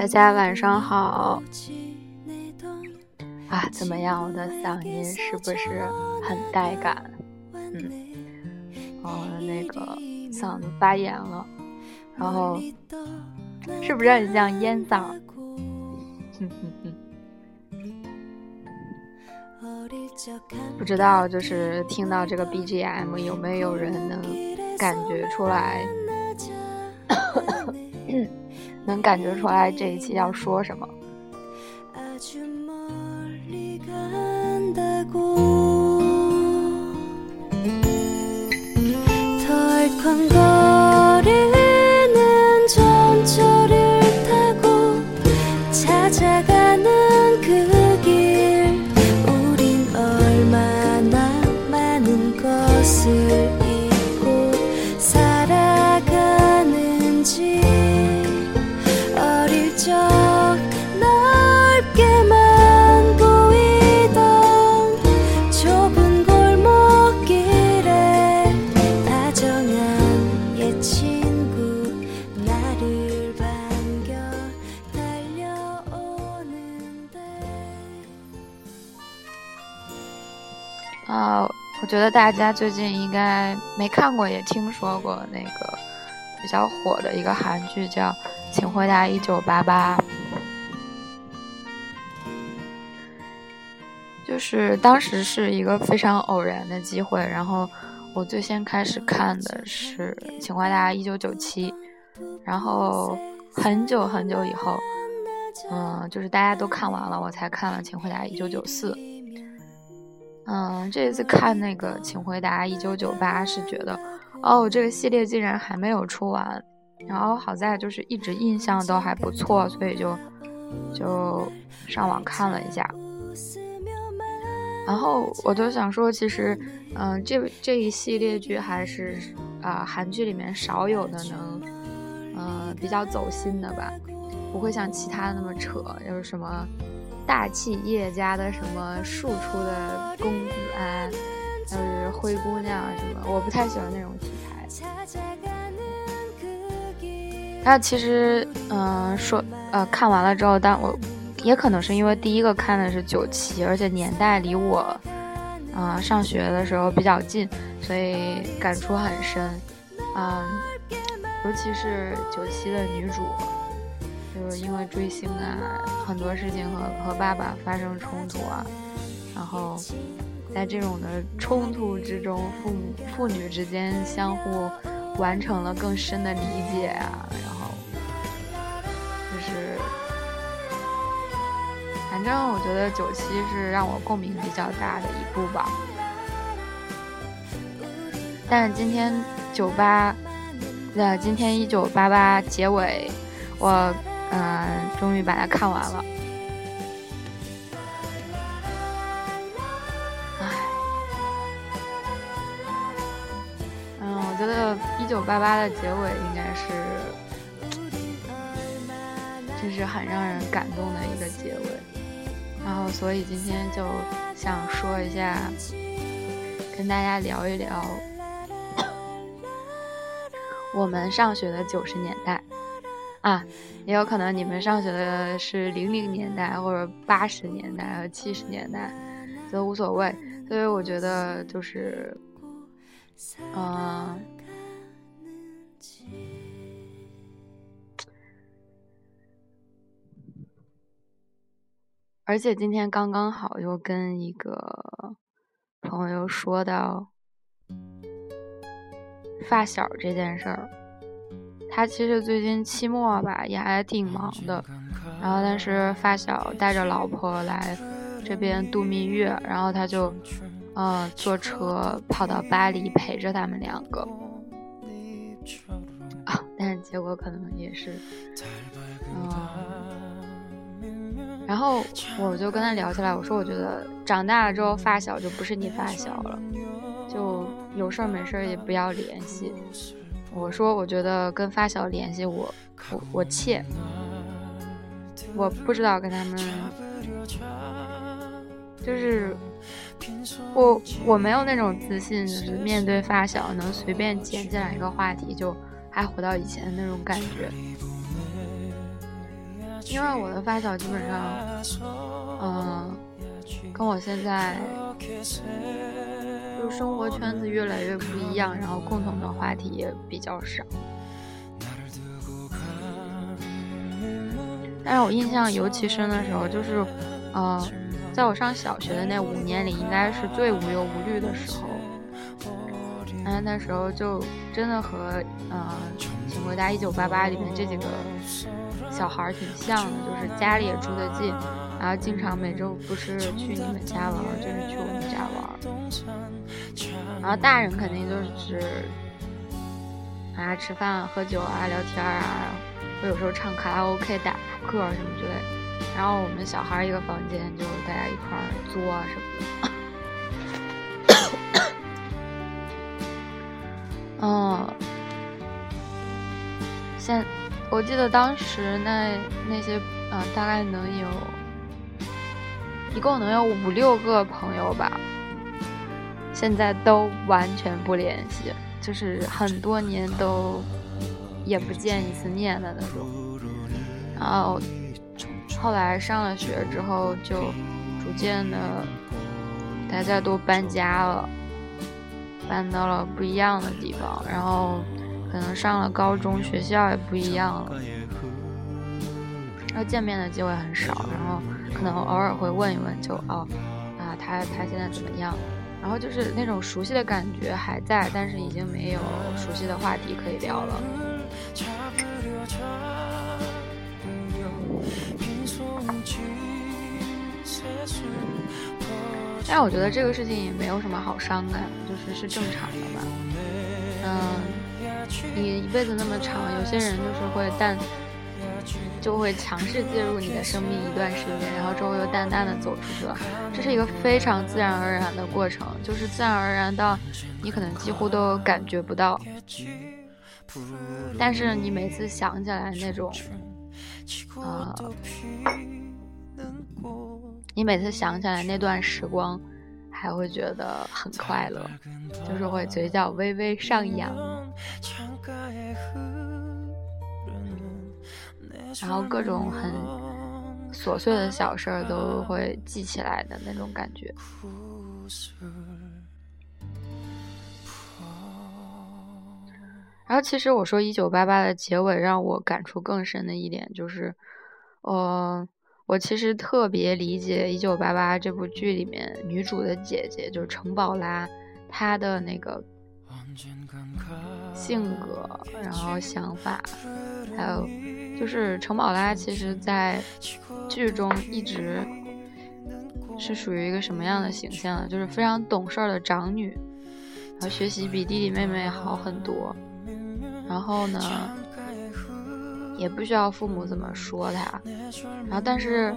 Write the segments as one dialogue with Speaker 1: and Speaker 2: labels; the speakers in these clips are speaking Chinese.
Speaker 1: 大家晚上好。啊，怎么样？我的嗓音是不是很带感？嗯，哦，那个嗓子发炎了，然后是不是很像烟嗓？哼哼哼。不知道，就是听到这个 BGM，有没有人能感觉出来？能感觉出来这一期要说什么？觉得大家最近应该没看过，也听说过那个比较火的一个韩剧，叫《请回答一九八八》。就是当时是一个非常偶然的机会，然后我最先开始看的是《请回答一九九七》，然后很久很久以后，嗯，就是大家都看完了，我才看了《请回答一九九四》。嗯，这次看那个《请回答一九九八》是觉得，哦，这个系列竟然还没有出完，然后好在就是一直印象都还不错，所以就就上网看了一下。然后我就想说，其实，嗯，这这一系列剧还是啊韩剧里面少有的能，嗯，比较走心的吧，不会像其他那么扯，有什么。大企业家的什么庶出的公子啊，就是灰姑娘什么，我不太喜欢那种题材。那其实，嗯，说呃看完了之后，但我也可能是因为第一个看的是九七，而且年代离我啊上学的时候比较近，所以感触很深。嗯，尤其是九七的女主。就是因为追星啊，很多事情和和爸爸发生冲突啊，然后在这种的冲突之中，父母父女之间相互完成了更深的理解啊，然后就是，反正我觉得九七是让我共鸣比较大的一部吧。但是今天九八，那今天一九八八结尾，我。嗯，终于把它看完了。唉，嗯，我觉得《一九八八》的结尾应该是，这是很让人感动的一个结尾。然后，所以今天就想说一下，跟大家聊一聊我们上学的九十年代。啊，也有可能你们上学的是零零年代或者八十年代和七十年代，都无所谓。所以我觉得就是，嗯，而且今天刚刚好又跟一个朋友说到发小这件事儿。他其实最近期末吧也还挺忙的，然后但是发小带着老婆来这边度蜜月，然后他就，呃，坐车跑到巴黎陪着他们两个，啊，但是结果可能也是，嗯，然后我就跟他聊起来，我说我觉得长大了之后发小就不是你发小了，就有事儿没事儿也不要联系。我说，我觉得跟发小联系我，我我怯，我不知道跟他们，就是我我没有那种自信，就是面对发小能随便捡进来一个话题就还回到以前的那种感觉。因为我的发小基本上，嗯，跟我现在就生活圈子越来越不一样，然后共同的话题也比较少。但是我印象尤其深的时候，就是，呃，在我上小学的那五年里，应该是最无忧无虑的时候。然后那时候就真的和呃《请回答一九八八》里面这几个小孩挺像的，就是家里也住得近，然后经常每周不是去你们家玩，就是去我们家玩。然后大人肯定就是啊吃饭、喝酒啊、聊天啊，我有时候唱卡拉 OK、打扑克什么之类。然后我们小孩一个房间，就大家一块儿作啊什么的。嗯，现我记得当时那那些呃，大概能有，一共能有五六个朋友吧。现在都完全不联系，就是很多年都也不见一次面的那种。然后后来上了学之后，就逐渐的大家都搬家了。搬到了不一样的地方，然后可能上了高中，学校也不一样了，然后见面的机会很少，然后可能偶尔会问一问，就哦，啊，他他现在怎么样？然后就是那种熟悉的感觉还在，但是已经没有熟悉的话题可以聊了。但我觉得这个事情也没有什么好伤感，就是是正常的吧。嗯，你一辈子那么长，有些人就是会淡，就会强势介入你的生命一段时间，然后之后又淡淡的走出去了。这是一个非常自然而然的过程，就是自然而然到你可能几乎都感觉不到。但是你每次想起来那种，啊。你每次想起来那段时光，还会觉得很快乐，就是会嘴角微微上扬，然后各种很琐碎的小事儿都会记起来的那种感觉。然后，其实我说《一九八八》的结尾让我感触更深的一点就是，呃。我其实特别理解《一九八八》这部剧里面女主的姐姐，就是程宝拉，她的那个性格，然后想法，还有就是程宝拉，其实在剧中一直是属于一个什么样的形象？就是非常懂事的长女，然后学习比弟弟妹妹好很多，然后呢？也不需要父母怎么说她，然后但是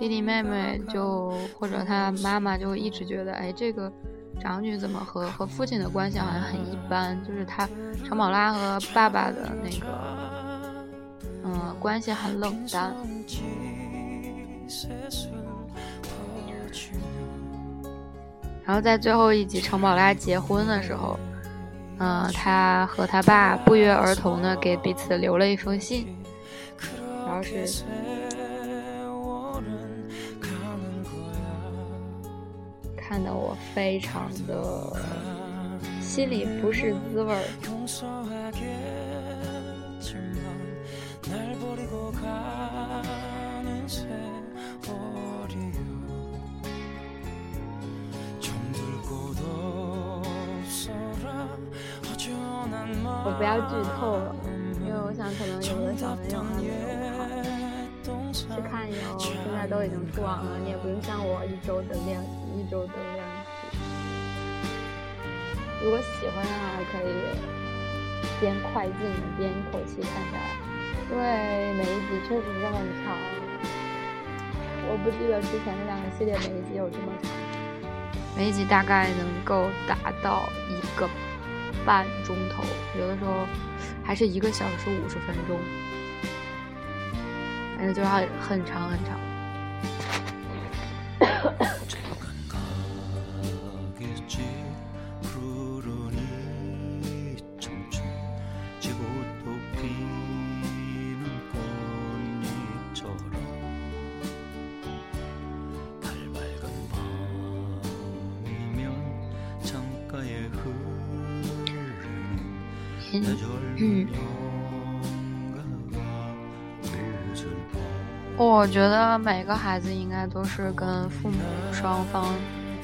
Speaker 1: 弟弟妹妹就或者他妈妈就一直觉得，哎，这个长女怎么和和父亲的关系好像很一般，就是他程宝拉和爸爸的那个，嗯，关系很冷淡。然后在最后一集程宝拉结婚的时候。嗯，他和他爸不约而同的给彼此留了一封信，然后是看得我非常的心里不是滋味儿。我不要剧透了，因为我想可能有的小朋友还没有，去看哟！现在都已经出网了，你也不用像我一周等两一周的练习。如果喜欢的话，可以边快进边一口气看下来，因为每一集确实是很长。我不记得之前那两个系列每一集有这么长，每一集大概能够达到一个。半钟头，有的时候还是一个小时五十分钟，反正就是很很长很长。我觉得每个孩子应该都是跟父母双方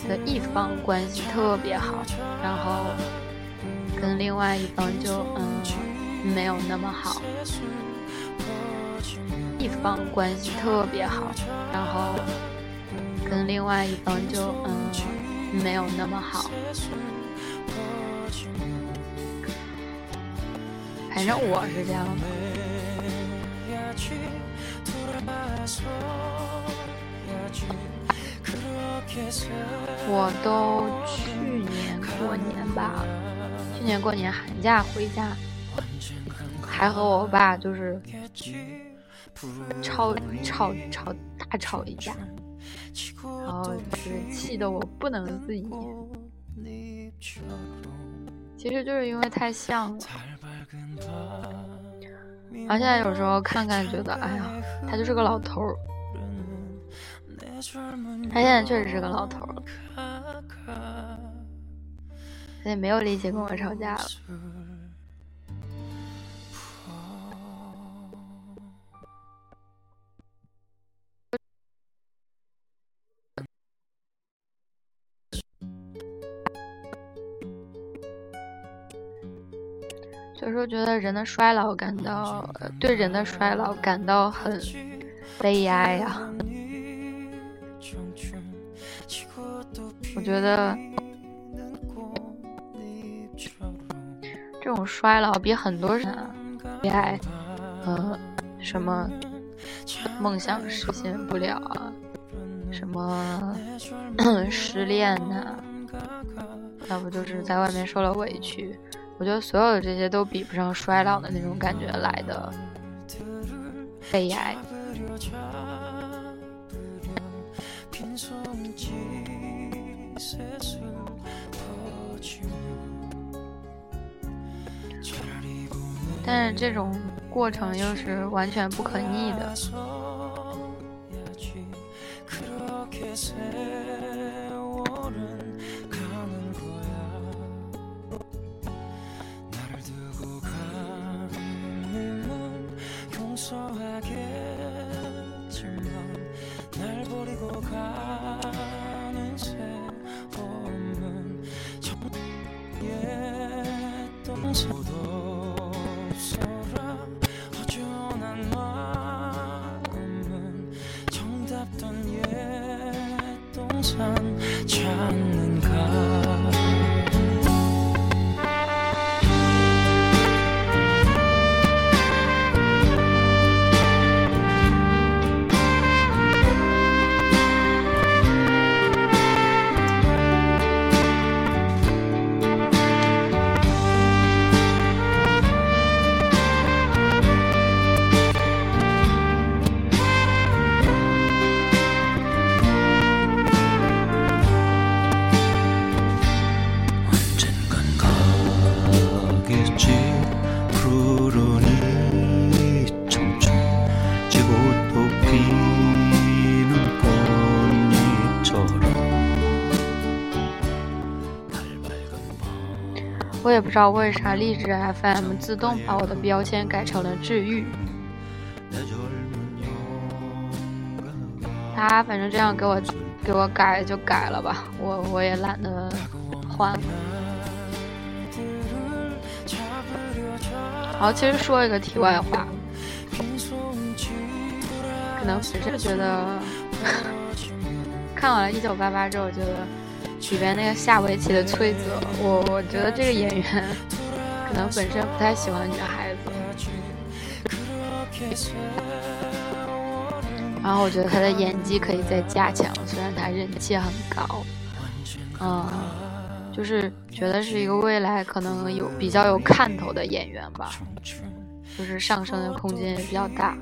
Speaker 1: 的一方关系特别好，然后跟另外一方就嗯没有那么好。一方关系特别好，然后跟另外一方就嗯没有那么好。反正我是这样的。我都去年过年吧，去年过年寒假回家，还和我爸就是。吵吵吵大吵一架，然后就是气得我不能自已。其实就是因为太像了，然后现在有时候看看觉得，哎呀，他就是个老头儿。他现在确实是个老头儿，他也没有力气跟我吵架了。所以说觉得人的衰老感到对人的衰老感到很悲哀呀。我觉得这种衰老比很多人悲哀，呃，什么梦想实现不了啊，什么 失恋呐，要不就是在外面受了委屈。我觉得所有的这些都比不上衰老的那种感觉来的悲哀。但是这种过程又是完全不可逆的。也不知道为啥荔枝 FM 自动把我的标签改成了治愈。他反正这样给我给我改就改了吧，我我也懒得换。好，其实说一个题外话，可能只是觉得 看完了《一九八八》之后，觉得。里边那个下围棋的崔泽，我我觉得这个演员可能本身不太喜欢女孩子，然后我觉得他的演技可以再加强，虽然他人气很高，嗯，就是觉得是一个未来可能有比较有看头的演员吧，就是上升的空间也比较大。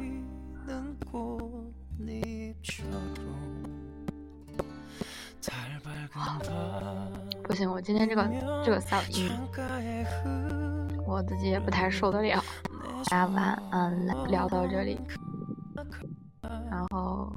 Speaker 1: 不行，我今天这个这个嗓音，我自己也不太受得了。大家晚安，聊到这里，然后。